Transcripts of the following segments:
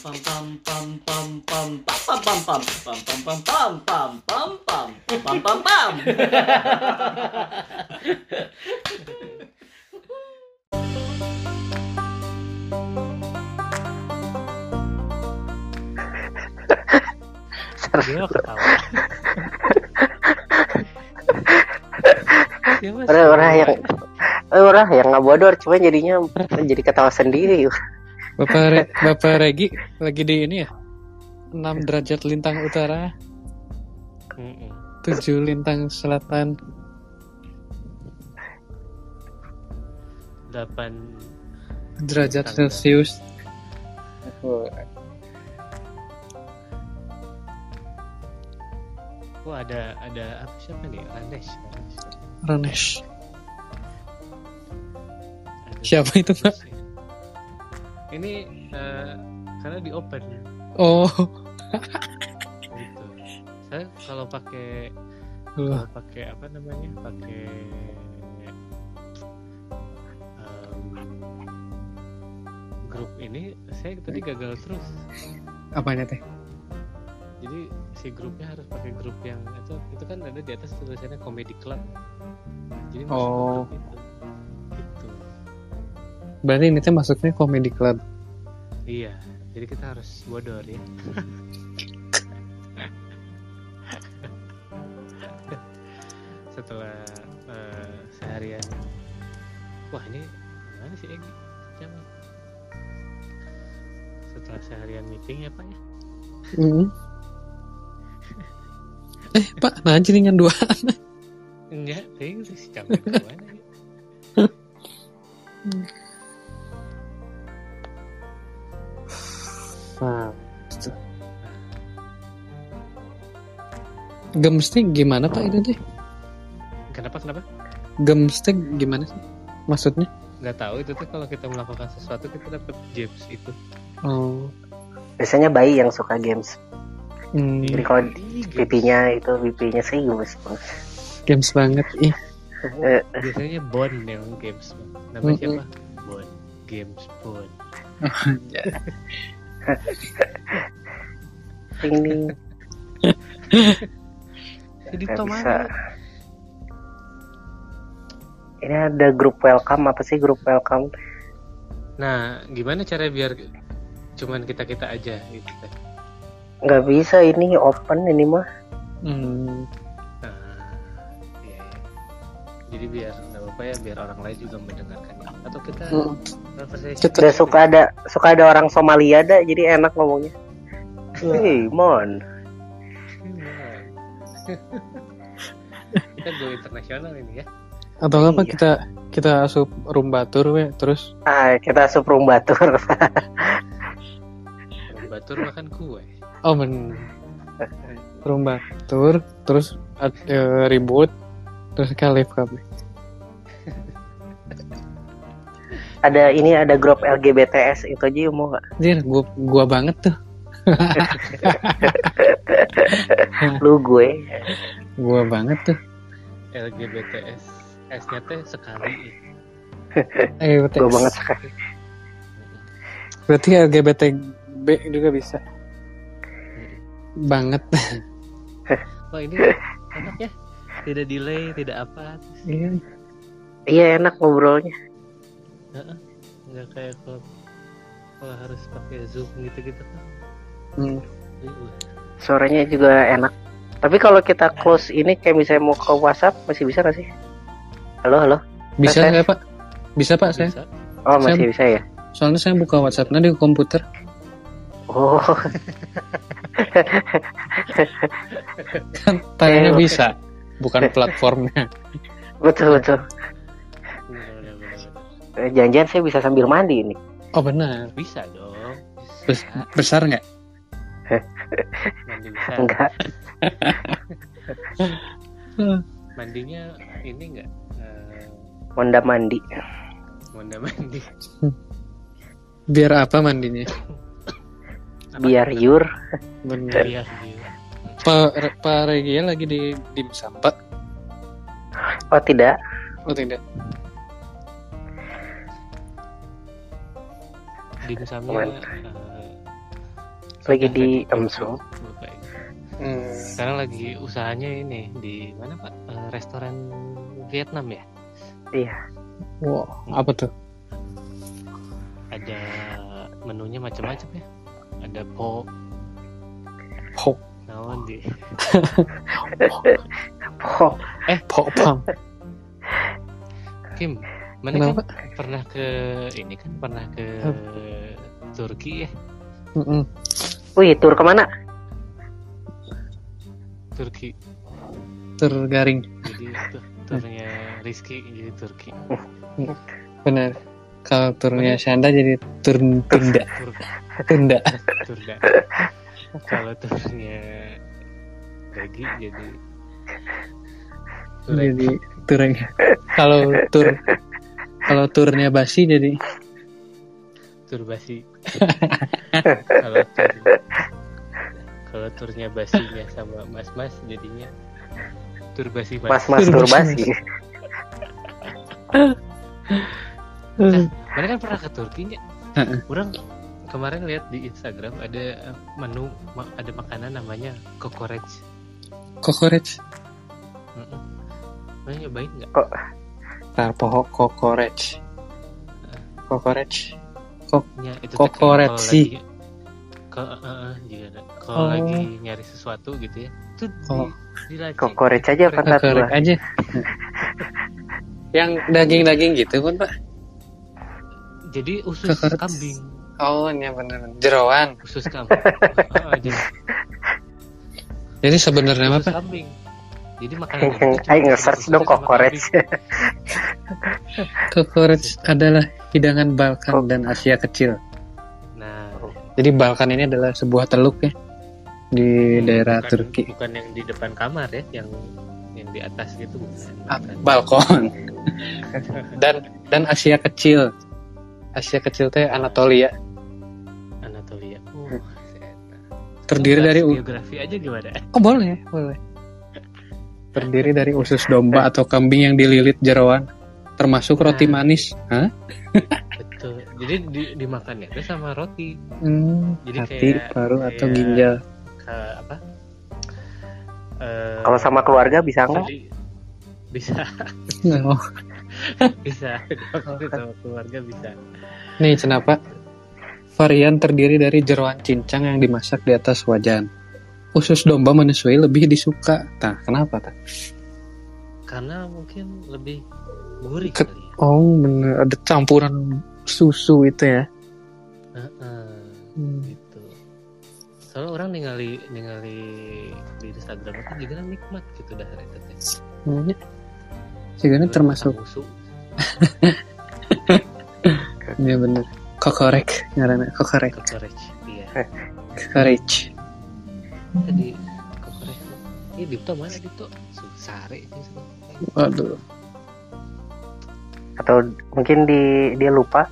pam pam pam pam pam pam pam pam pam pam pam pam pam pam pam pam pam Dia ketawa. Dia masih orang orang yang eh, orang yang nggak bodor cuma jadinya jadi ketawa sendiri Bapak Re, Bapak Regi lagi di ini ya 6 derajat lintang utara Mm-mm. 7 lintang selatan delapan derajat Tangga. celcius Wah ada ada apa siapa nih Ranesh Ranesh. Ranesh Siapa itu, Pak? Ini eh, karena di open. Oh. Gitu. Saya kalau pakai kalau pakai apa namanya? Pakai em, grup ini saya tadi gagal terus. Apanya teh? Jadi si grupnya harus pakai grup yang itu itu kan ada di atas tulisannya comedy club. Jadi Oh. grup itu berarti ini teh masuknya comedy club. Iya jadi kita harus bodor ya. Setelah eh, seharian. Wah ini mana sih Egi? Jam setelah seharian meeting ya pak ya? Mm. eh pak nah jaringan dua. Enggak ting si jam Gemstik gimana pak itu teh? kenapa kenapa? Gemstik gimana sih? Maksudnya? nggak tahu itu tuh kalau kita melakukan sesuatu kita dapat James itu. Oh, biasanya bayi yang suka games. Hmm, jadi kalau pipinya itu pipinya sih gemes banget. Games banget. Ih, Eh, biasanya Bond yang Games. Namanya Mm-mm. siapa? Bond. Games Bond. Ding ding jadi Tom bisa. mana? ini ada grup welcome apa sih grup welcome? Nah gimana cara biar cuman kita kita aja gitu? Nggak bisa ini open ini mah. Hmm, nah iya. jadi biar nggak apa ya biar orang lain juga mendengarkannya atau kita Mm. conversation Kita- suka ada suka ada orang Somalia ada jadi enak ngomongnya. Hey, mon kita go internasional ini ya. Atau pak Iya. kita kita asup rumba tour we terus? Ah kita suprum batur. Orang batur makan kue. Oh men rumba tour terus eh, ribut terus kalif kami ada ini ada grup LGBTS itu aja mau nggak Anjir, gua gua banget tuh lu gue. Gua banget tuh. LGBTS S. Nya teh sekali. Eh gue banget sekali. Berarti LGBT B juga bisa. Banget. Wah ini enak ya. Tidak delay tidak apa. Iya. Iya enak ngobrolnya. Nggak kayak kalau kalau harus pakai zoom gitu gitu kan Hmm. Uh, suaranya juga enak. Tapi kalau kita close ini kayak misalnya mau ke WhatsApp masih bisa nggak sih? Halo halo. Bisa nggak pak? Bisa pak saya? Bisa. Oh masih bisa ya? Soalnya saya buka WhatsAppnya di komputer. Oh. Kan tanyanya Eh, bisa bukan platformnya. Betul betul. Janjian saya bisa sambil mandi ini. Oh benar. Bisa dong. Bisa. besar nggak mandi bisa enggak mandi mandinya ini enggak eh Honda mandi. mondar mandi Biar apa mandinya? Biar yur. Bener. biar. Pak Pak Regia lagi di di Sampak. Oh tidak. Oh tidak. Mantap. eh, Lagi di Emso. Hmm. sekarang lagi usahanya ini di mana pak Eh, restoran Vietnam ya Iya. Wow, apa tuh? ada menunya macam-macam ya ada po Po, naon di Oh, po pam. Kim mana Kenapa? kan pernah ke ini kan pernah ke Turki ya Mm-mm. Wih tur ke mana? Turki Tergaring. jadi tuh turnya Rizky jadi Turki Benar. Kalau turnya Shanda jadi turun tunda. Tur Tunda. turda kalau turnya Regi jadi Turek. Jadi turun. Kalau tur kalau turnya Basi jadi turbasi kalau tur kalau turnya basinya sama mas-mas jadinya turbasi mas. Mas-mas turbasi. Mana kan pernah ke Turki nggak? Heeh. Orang kemarin lihat di Instagram ada menu ma- ada makanan namanya kokorec. kokorec. Heeh. Mana nyobain nggak? Tar pohok kokorec. Kokorec. Ya, itu kayak kalau sih. lagi- Kalau juga ada. Kalau Oh. lagi nyari sesuatu gitu ya, itu Oh. di. Kokorec aja pangkat Kokorec aja. Yang daging-daging gitu pun pak. Jadi usus Kokorec. kambing, Oh, iya benar. Jeroan. usus kambing. Heeh, jadi Jadi sebenarnya apa? kambing. Jadi makanan itu cuma Ayo nge-search dong kambing. Kokorec adalah hidangan Balkan dan Asia kecil. Nah, Jadi Balkan ini adalah sebuah teluk ya di Hmm, daerah bukan- Turki. Bukan yang di depan kamar ya, yang yang di atas gitu bukan. Ah, Bukan. balkon. dan dan Asia kecil. Asia kecil teh Anatolia. Anatolia. Oh, saya- Terdiri dari u- biografi aja gimana? Oh, boleh, boleh. Terdiri dari usus domba atau kambing yang dililit jeroan, termasuk roti Nah. manis. Hah? Betul. Jadi di, dimakannya itu sama roti Hmm, Jadi hati, kayak- paru atau kayak- ginjal. ke apa? Eh, Kalau sama keluarga bisa nggak? bisa Oh, bisa Dimakan sama keluarga bisa. nih kenapa? Varian terdiri dari jeroan cincang yang dimasak di atas wajan. Usus domba manusia lebih disuka. Nah, kenapa? Tak? Karena mungkin lebih gurih Ke- kali. ya. Oh, bener. Ada campuran susu itu ya. Heeh. Hmm. gitu soalnya orang ningali ningali di Instagram itu juga nikmat gitu dah itu teh Hmm. Sigana termasuk musuh ya bener kokorek ngaranna kokorek kokorec iya kokorek tadi kokorec ini Dipto mana Dipto sare itu waduh. Atau mungkin di dia lupa.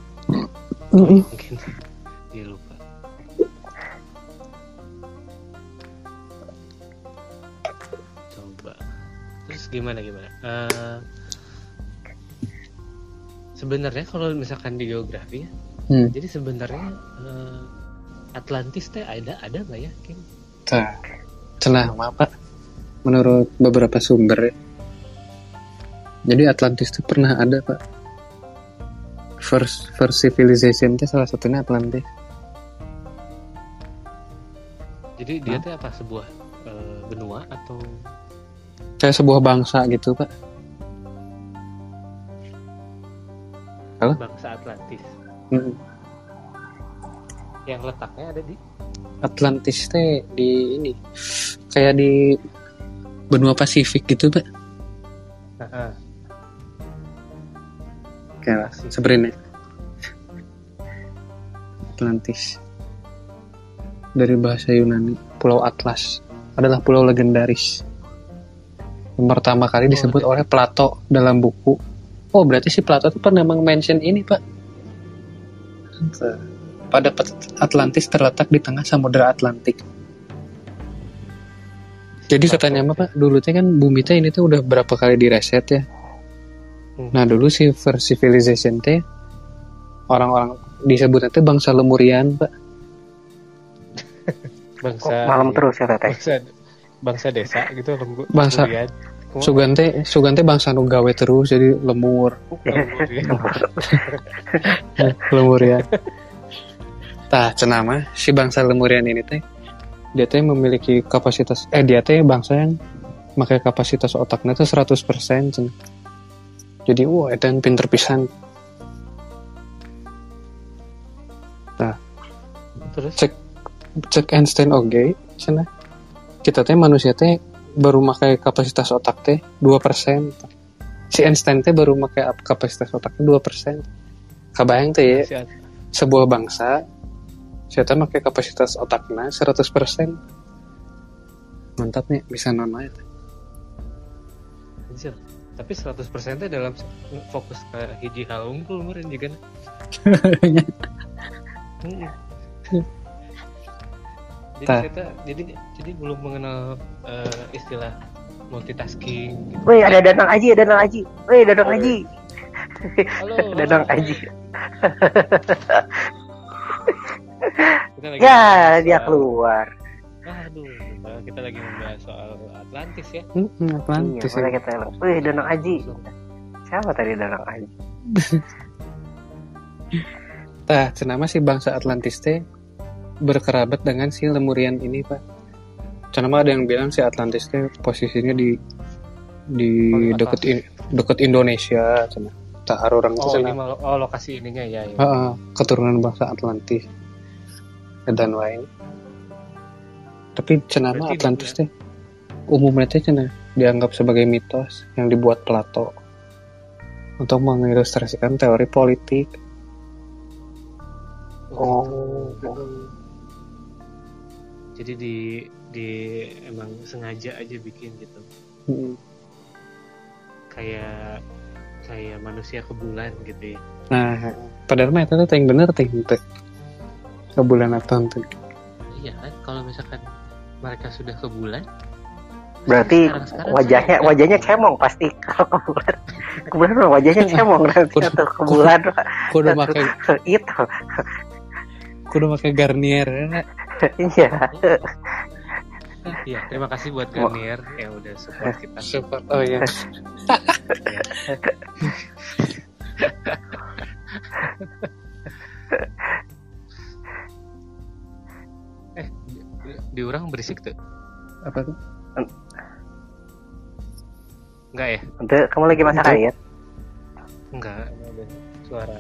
mungkin dia lupa. Coba. Terus gimana gimana? Eh, sebenarnya kalau misalkan di geografi ya Hmm. jadi sebenarnya eh, Atlantis teh ada ada nggak ya Kim? Cenah mah pak. Menurut beberapa sumber ya. jadi Atlantis itu pernah ada pak. First first civilization itu salah satunya Atlantis. Jadi dia teh apa sebuah eh, benua atau? Kayak sebuah bangsa gitu pak. Halo? bangsa Atlantis. Mm. yang letaknya ada di Atlantis teh di ini kayak di benua Pasifik gitu pak. Kayak Pasifik. sebenarnya Atlantis. Dari bahasa Yunani Pulau Atlas. Adalah pulau legendaris. Yang pertama kali disebut oleh Plato dalam buku. Oh, berarti si Plato tuh pernah mention ini, Pak. Pada pet- Atlantis terletak di tengah Samudra Atlantik. Jadi katanya mah Pak, dulu teh kan bumi teh ini tuh udah berapa kali direset ya. Hmm. Nah dulu si first civilization teh orang-orang disebutnya teh bangsa Lemurian Pak. bangsa Kok malam terus ya teteh? bangsa bangsa desa gitu lembu Bangsa- lemurian. Kok Sugan teh Sugan teh bangsa nu gawe terus jadi lemur. lemurian? Lemurian. Tah, cenama si bangsa Lemurian ini teh dia teh memiliki kapasitas eh dia teh bangsa yang pakai kapasitas otaknya tuh 100% cen. Jadi wah itu yang pinter pisan. terus Cek cek Einstein oge cenah. Kita teh manusia teh baru pakai kapasitas otak teh 2%. Si Einstein teh baru pakai ap- kapasitas otaknya 2%. Kabayang teh ya, sebuah bangsa saya teh pakai kapasitas otaknya 100% mantap nih bisa nona ya anjir. tapi 100% teh dalam fokus ke hiji hal unggul meureun juga Hmm. jadi Tah. kita jadi jadi belum mengenal eh, istilah multitasking gitu. Wih ada Danang Aji, ada Danang Aji. Wih Danang Aji, halo Danang. Aji. Kita lagi Ya dia soal- keluar. aduh kita lagi membahas soal Atlantis ya Hmm, Iya, Atlantis mulai ya. kita Wih Danang Aji. Siapa tadi Danang Aji? Tah, cenama si bangsa Atlantis teh berkerabat dengan si Lemurian ini, Pak. Cenama ada yang bilang si Atlantis teh posisinya di di Paling atas. deket in- deket Indonesia, cenah. Tah orang itu oh ini oh lokasi ininya ya, ya. Heeh, keturunan bangsa Atlantis. Dan lain. Tapi cenama Berarti Atlantis teh umumnya teh cenah dianggap sebagai mitos yang dibuat Plato untuk mengilustrasikan teori politik. Oh. jadi di di emang sengaja aja bikin gitu Mm. kayak kayak manusia ke bulan gitu ya Nah, padahal mah itu yang bener teh. Ke bulan atau tuh. iya kan kalau misalkan mereka sudah ke bulan Berarti sekarang-sekarang wajahnya saya- wajahnya cemong pasti kalau ke bulan. Ke bulan wajahnya cemong nanti atau ke bulan Kudu pakai itu. kudu pakai Garnier ya. Iya. iya terima kasih buat Garnier yang udah support kita Support. Oh iya. eh di orang berisik tuh. Apa tuh? enggak ya? Untuk kamu lagi masak air? enggak. Suara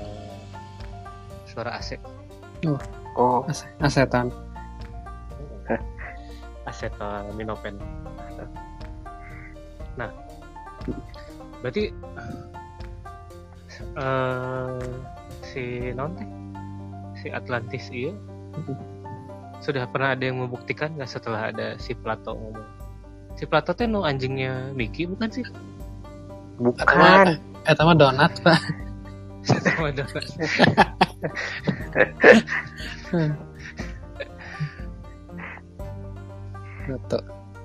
suara AC. Oh, As- asetan. acetaminophen nah. Berarti eh si non teh, si Atlantis iya sudah pernah ada yang membuktikan nggak setelah ada si Plato ngomong si Plato teh no anjingnya Mickey bukan sih bukan. Eh, mah donat, Pak. sama donat Gitu.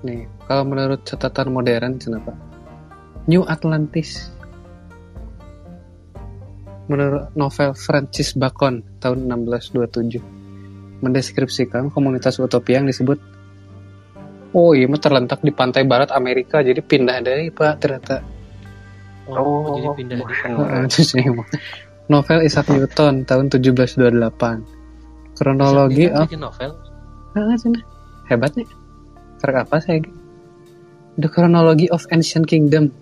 Nih, kalau menurut catatan modern kenapa? New Atlantis. Menurut novel Francis Bacon tahun 1627 mendeskripsikan komunitas utopia yang disebut Oh iya mah terletak di pantai barat Amerika jadi pindah dari Pak ternyata oh, Oh, jadi pindah mah. Novel Isaac Newton tahun 1728 Kronologi of bikin novel Ah. Hebat nih. Apa saya? The Chronology of Ancient Kingdom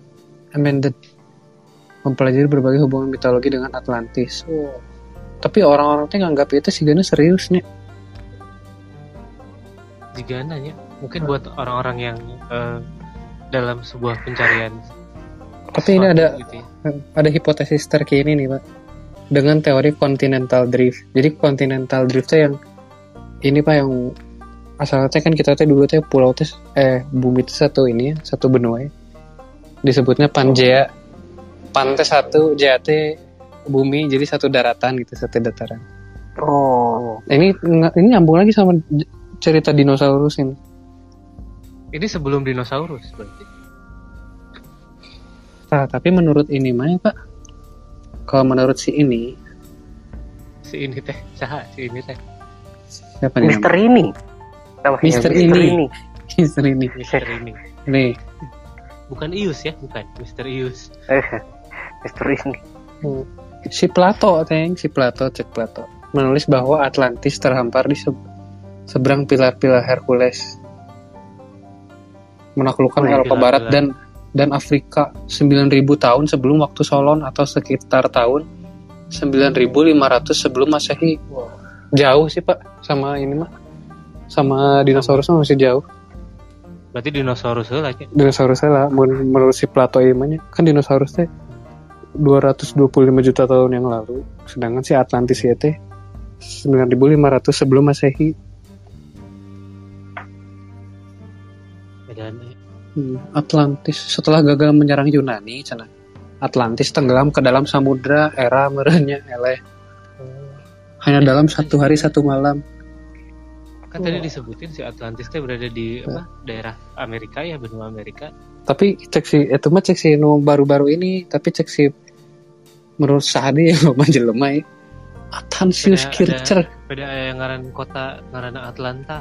Amended. Mempelajari berbagai hubungan mitologi dengan Atlantis. Tapi orang-orang tuh nganggap itu sih gana serius nih. Juga nanya mungkin buat orang-orang yang eh, dalam sebuah pencarian Tapi ini ada gitu ya. ada hipotesis terkini nih, Pak. Dengan teori continental drift. Jadi continental drift tuh yang ini Pak yang asalnya kan kita tuh dulu tuh pulau tuh eh bumi itu satu ini ya, satu benua ya. disebutnya Pangea Pan teh satu Jea teh bumi jadi satu daratan gitu satu dataran Oh, ini ini nyambung lagi sama cerita dinosaurus ini Ini sebelum dinosaurus berarti. Nah, tapi menurut ini mah ya, pak kalau menurut si ini Si ini teh, saha si ini teh. siapa nih Mister ini. Namanya Mister ini. ini. Mister ini Mister ini. nih Bukan Ius ya, bukan Mister Ius. Eh, Mister ini. si Plato teng si Plato cek Plato menulis bahwa Atlantis terhampar di se- seberang pilar-pilar Hercules menaklukkan Eropa. Barat dan dan Afrika 9000 tahun sebelum waktu Solon atau sekitar tahun 9500 sebelum Masehi. Jauh sih, Pak, sama ini mah. Sama dinosaurus mah masih jauh. Berarti dinosaurus heula nya. Dinosaurus lah men- menurut si Plato ini mah nya. kan dinosaurus teh 225 juta tahun yang lalu. Sedangkan si Atlantis ya teh 9500 sebelum Masehi. Hmm, Atlantis setelah gagal menyerang Yunani, cenah. Atlantis tenggelam ke dalam samudra era merenya eleh. Hanya dalam satu hari satu malam. Kan tadi disebutin si Atlantis teh berada di apa? Daerah Amerika ya, benua Amerika. Tapi cek si itu mah cek si nu baru-baru ini, tapi cek si menurut Sadi yang jelema ya. Athansius Ada- Kircher. Beda aya ngaran kota ngaranna Atlanta.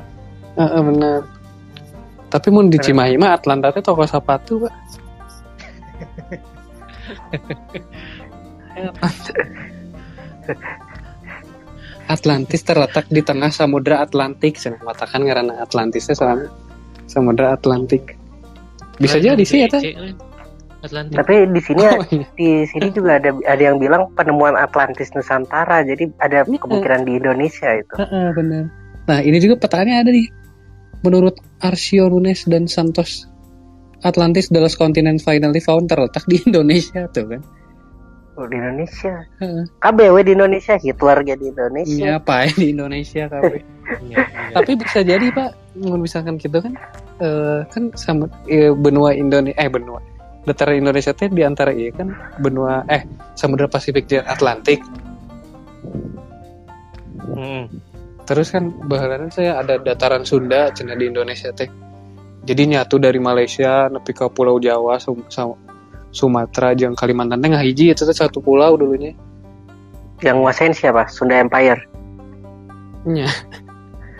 Heeh, benar. Tapi mau di Cimahi mah Atlanta teh toko sepatu, Pak. Atlantis terletak di tengah Samudra Atlantik. Saya mengatakan karena Atlantisnya selama Samudra Atlantik. Bisa Kan jadi sih ya teh. DC, kan? Atlantik. Tapi di sini Oh, iya. di sini juga ada ada yang bilang penemuan Atlantis Nusantara. Jadi ada Iya. kemungkinan di Indonesia itu. Heeh, benar. Nah, ini juga petaannya ada nih. Menurut Arsio Nunes dan Santos, Atlantis the lost continent finally found terletak di Indonesia tuh kan. Oh, di Indonesia. Heeh. KBW di Indonesia, Hitler jadi Indonesia. Ini apa ya di Indonesia tapi. Iya, iya. tapi bisa jadi Pak, misalkan gitu kan eh, kan sama eh, benua Indonesia eh benua dataran Indonesia teh di antara iya kan benua eh Samudra Pasifik dan Atlantik. Mm-mm. Terus kan baharan saya ada dataran Sunda cina di Indonesia teh. Jadi nyatu dari Malaysia nepi ke Pulau Jawa Sum- Sam- Sumatera jeung Kalimantan teh ngahiji itu teh satu pulau dulunya. Yang nguasain siapa? Sunda Empire. Nya.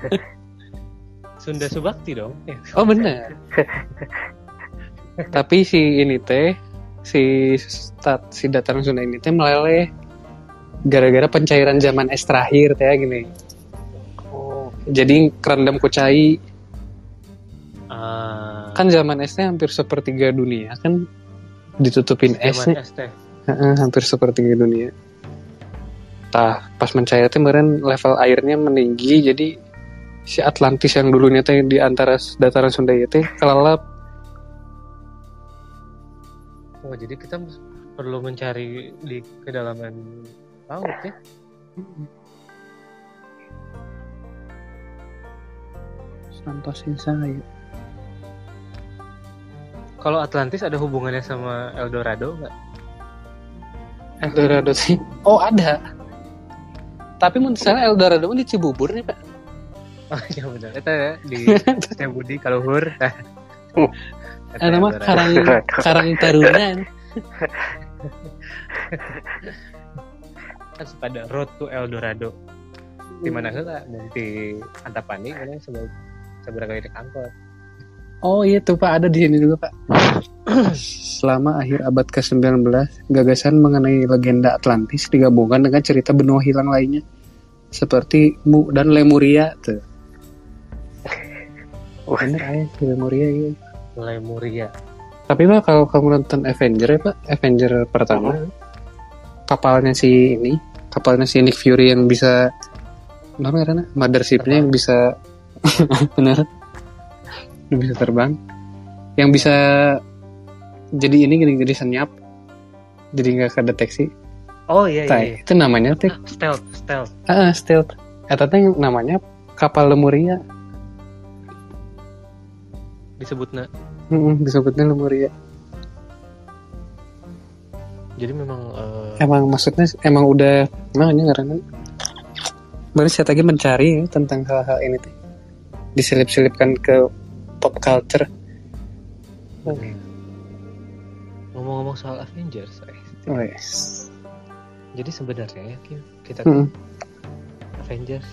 Sunda Subakti dong. Ya. Oh benar. Tapi si ini teh si stat si dataran Sunda ini teh meleleh gara-gara pencairan zaman es terakhir teh gini. Jadi kerendam ku cai Ah, kan zaman esnya hampir sepertiga dunia kan ditutupin zaman esnya es hampir sepertiga dunia. Tah, pas mencair teh meureun level airnya meninggi jadi si Atlantis yang dulunya teh di antara dataran Sunda ieu teh kelelep. Oh, jadi kita perlu mencari di kedalaman laut ya. Santosin saya. Kalau Atlantis ada hubungannya sama Eldorado nggak? Eldorado sih. Oh, ada. Tapi mun sana Eldorado mah di Cibubur nih, Pak. Oh iya benar. Itu ya di Teh Budi Kaluhur. Ada mah Karang Karang Taruna. kan suka ada Road to Eldorado. Di mana heula mun di Antapani kan sebagai seberapa kali angkot. Oh iya tuh Pak ada di sini juga Pak. Selama akhir abad ke-19, gagasan mengenai legenda Atlantis digabungkan dengan cerita benua hilang lainnya seperti Mu dan Lemuria tuh. Wah. Bener aja si Lemuria iya. Lemuria. Tapi Pak kalau kamu nonton Avenger ya Pak, Avenger pertama kapalnya si ini, kapalnya si Nick Fury yang bisa Nama karena mothershipnya yang bisa bener. Yang bisa terbang. Yang bisa jadi ini gini jadi senyap. Jadi nggak kedeteksi. Oh iya iya. iya. itu namanya teh stealth, stealth. ah stealth. Eta teh namanya kapal Lemuria. Disebutnya Mm-mm, disebutnya Lemuria. Jadi memang eh, emang maksudnya emang udah emang ini karena baru saya tadi mencari ya, tentang hal-hal ini tuh diselip-selipkan ke pop culture bener. ngomong-ngomong soal Avengers eh, Wes. jadi sebenarnya ya kita Hmm. Avengers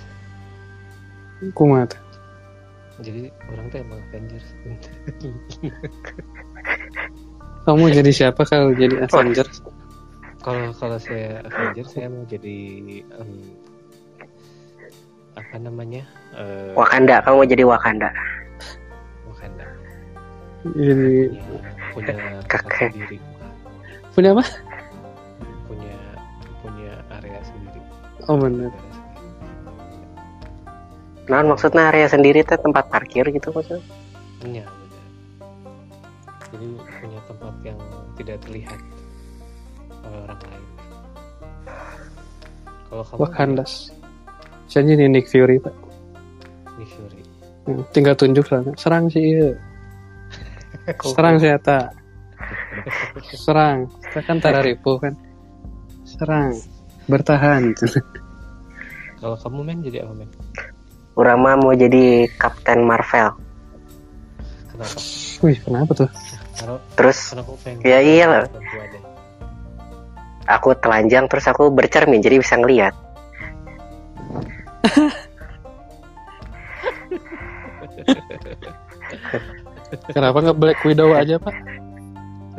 kumat jadi orang tuh emang Avengers kamu jadi siapa kalau jadi Avengers kalau kalau saya Avengers saya mau jadi em, apa namanya? Eh Wakanda, kamu mau jadi Wakanda. Wakanda. Jadi punya Kakek. sendiri. Punya apa? Punya punya area sendiri. Oh benar Nah, maksudnya area sendiri teh tempat parkir gitu maksudnya. benar. jadi punya tempat yang tidak terlihat oleh orang lain. Kalau kamu Wakandas saya jadi Nick Fury pak. Nick Fury. Hmm, tinggal tunjuk lah. Serang sih iya. serang sih Eta serang. Kita kan tara ribu kan. Serang. Bertahan. Kalau kamu men jadi apa men Urama mau jadi Kapten Marvel. kenapa? Wih kenapa tuh? Terus? pengen Ya ada. aku telanjang terus aku bercermin jadi bisa ngelihat. kenapa nggak Black Widow aja pak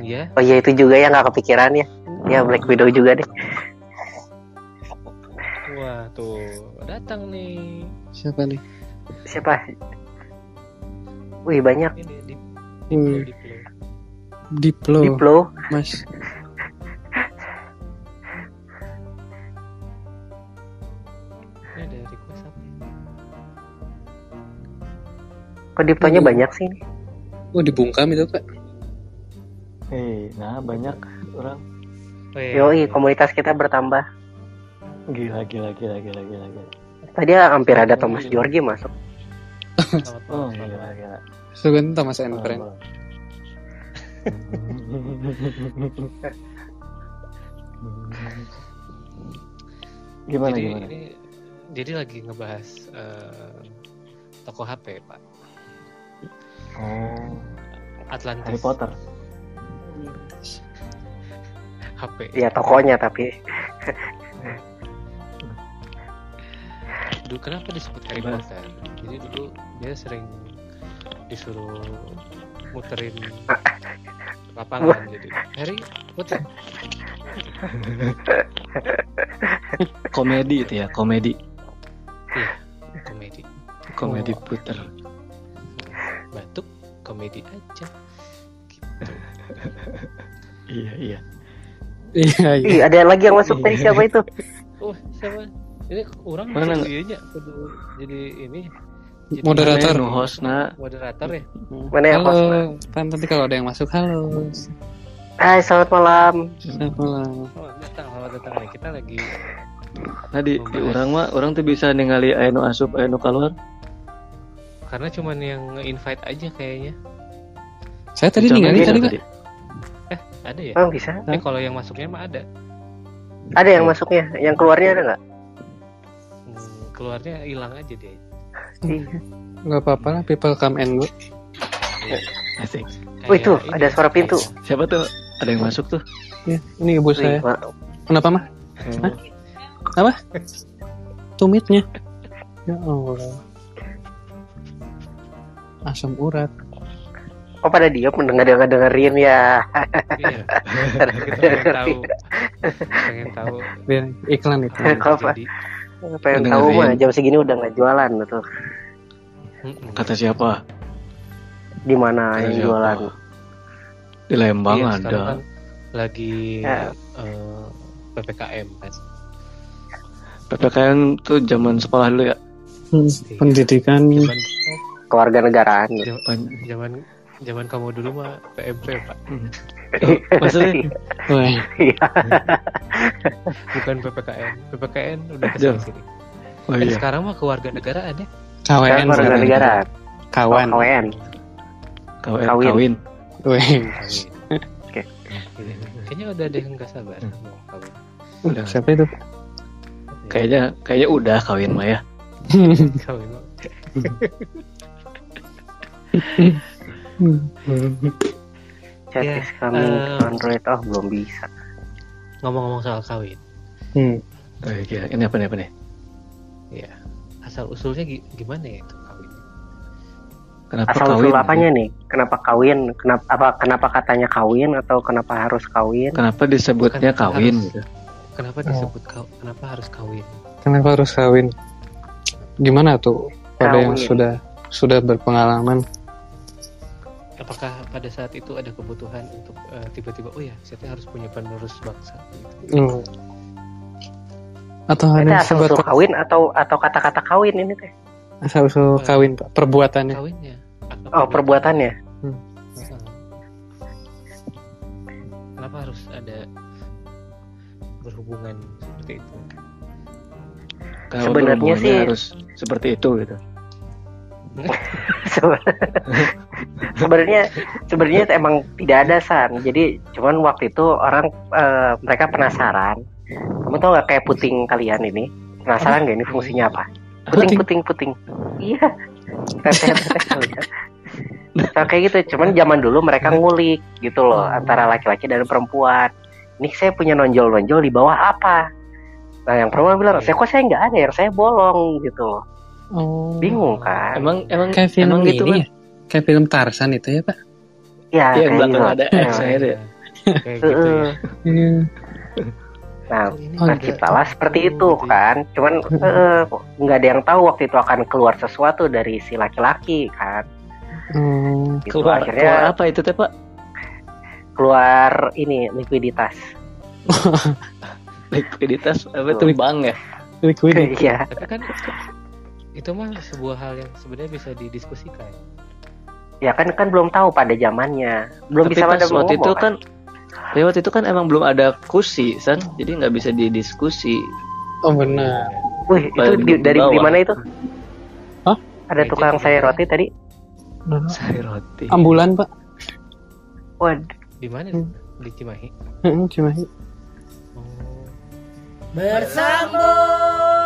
iya Oh iya itu juga ya nggak kepikiran ya. Ya Black Widow juga deh. wah tuh datang nih siapa nih Siapa? Wih banyak. ini di Hmm, Diplo, Diplo. Diplo Diplo. mas Kok Hmm. banyak sih? oh dibungkam itu pak Eh, nah banyak orang oh, iya, Yoi, iya. komunitas kita bertambah. gila gila gila gila gila gila. Tadi hampir ada Thomas George masuk. Selamat Oh gila gila. Sugan Thomas and Friend gimana jadi gimana? ini jadi lagi ngebahas eh, toko HP pak Oh, Atlantis Harry Potter. HP Ya tokonya tapi dulu kenapa disebut Harry Gimana? Potter jadi dulu dia sering disuruh muterin lapangan jadi Harry Potter Komedi itu ya, komedi. komedi Komedi Oh. puter. Komedi aja. Gitu. Iya iya. iya iya. Ada lagi yang masuk tadi siapa itu? oh siapa? Ini orang Mana iya kudu jadi ini. Jadi Moderator. Nu hostna moderator ya? Mana yang halo. host? kan nanti kalau ada yang masuk halo. Hai, selamat malam. selamat malam. Oh, datang selamat datang. Kita lagi Nah di, di orang mah orang tuh bisa ningali nu asup nu keluar. Karena cuman yang invite aja kayaknya. Saya tadi ninggalin nggak tadi pak ada ya? Oh, bisa. eh kalau yang masuknya mah ada. Ada yang masuknya, yang keluarnya ada nggak? Hmm, keluarnya hilang aja deh nggak apa-apa lah people come and go. Asik. Oh, itu, ada suara pintu. Siapa tuh? Ada yang masuk tuh. ya ini ibu saya. ma- kenapa mah Oh, tumitnya. Ya Allah asam urat Oh pada diam mendengar dengerin ya. Iya. kita pengen tahu pengen tahu biar iklan itu Kalau apa? jadi Pengen tahu mah jam segini udah nggak jualan tuh. mm-mm. Kata siapa? Di mana yang siapa? jualan? Di Lembang Iya, ada. kan lagi Ya. eh, ppkm kan PPKN tuh zaman sekolah dulu ya. Hmm, pendidikan zaman Keluarga negaraan. zaman zaman zaman kamu dulu mah PMP pak Maksudnya Wah, Iya. bukan ppkm ppkn udah ke sini sini oh Eh, iya. sekarang mah keluarga negaraan ya KWN Keluarga negaraan. kawan Oh, KWN. Kawin. Kawin. Kawin. Wih, Kawin. Oke. Iya. Kayaknya udah ada yang nggak sabar Hmm. mau kawin. Udah. Siapa itu? Kayaknya kayaknya udah kawin mah ya. Kawin. Chatis Ya, coming to eh, Android oh belum bisa. Ngomong-ngomong soal kawin, Hmm. Oh, iya. Ini apa nih apa nih? ya asal usulnya gi- gimana ya itu kawin? Kenapa Asal kawin? usul apanya nih? Kenapa kawin? Kenapa apa kenapa katanya kawin atau kenapa harus kawin? Kenapa disebutnya Kenapa kawin harus- gitu? Kenapa disebut kaw Kenapa harus kawin? Kenapa harus kawin? Gimana tuh pada yang Kawin. sudah sudah berpengalaman? Apakah pada saat itu ada kebutuhan untuk eh, tiba-tiba, oh ya, saya harus punya penerus bangsa? Gitu. Hmm. Atau ada asal usul kawin atau atau kata-kata kawin ini teh? asal usul kawin Pak, perbuatannya. Kawinnya? Oh perbuatannya. Heeh. Kenapa harus ada berhubungan seperti itu? Kalau Sebenarnya sih- harus seperti itu gitu. Sebe- sebenarnya sebenarnya emang tidak ada san. Jadi cuman waktu itu orang eh, mereka penasaran. Kamu tau nggak kayak puting kalian ini? Penasaran nggak ini fungsinya apa? Puting puting puting. Iya. Teteh kalian Nah, kayak gitu. Cuman zaman dulu mereka ngulik gitu loh antara laki-laki dan perempuan. Ini saya punya nonjol-nonjol di bawah apa? Nah yang perempuan bilang saya kok saya nggak ada yang saya bolong gitu. Loh Oh. bingung kan? Emang emang Kayak film emang ini gitu kan? Ya? Kayak film Tarsan itu ya Pak? ya Iya, yang kayak belakang gitu. ada X nya itu ya. Kayak gitu ya. Iya. Nah, Oh, terciptalah seperti itu gitu ya. kan. Cuman eh, nggak ada yang tahu waktu itu akan keluar sesuatu dari si laki-laki kan. Oh. Gitu. Keluar, Akhirnya keluar apa itu teh Pak? keluar ini likuiditas. Likuiditas apa itu bank ya? Liquid. Iya. Tapi kan itu mah sebuah hal yang sebenarnya bisa didiskusikan. Ya kan kan belum tahu pada zamannya. Belum Tapi bisa pas pada waktu itu kan tapi waktu itu kan emang belum ada kursi, San. Jadi nggak bisa didiskusi. Oh benar. Wih, itu di, dari di mana itu? Hah? Ada Meja tukang di sayur roti tadi. Saya roti. Ambulan Pak. Wah, Di mana? Hmm. Di Cimahi. Heeh, Cimahi. Oh. Bersambung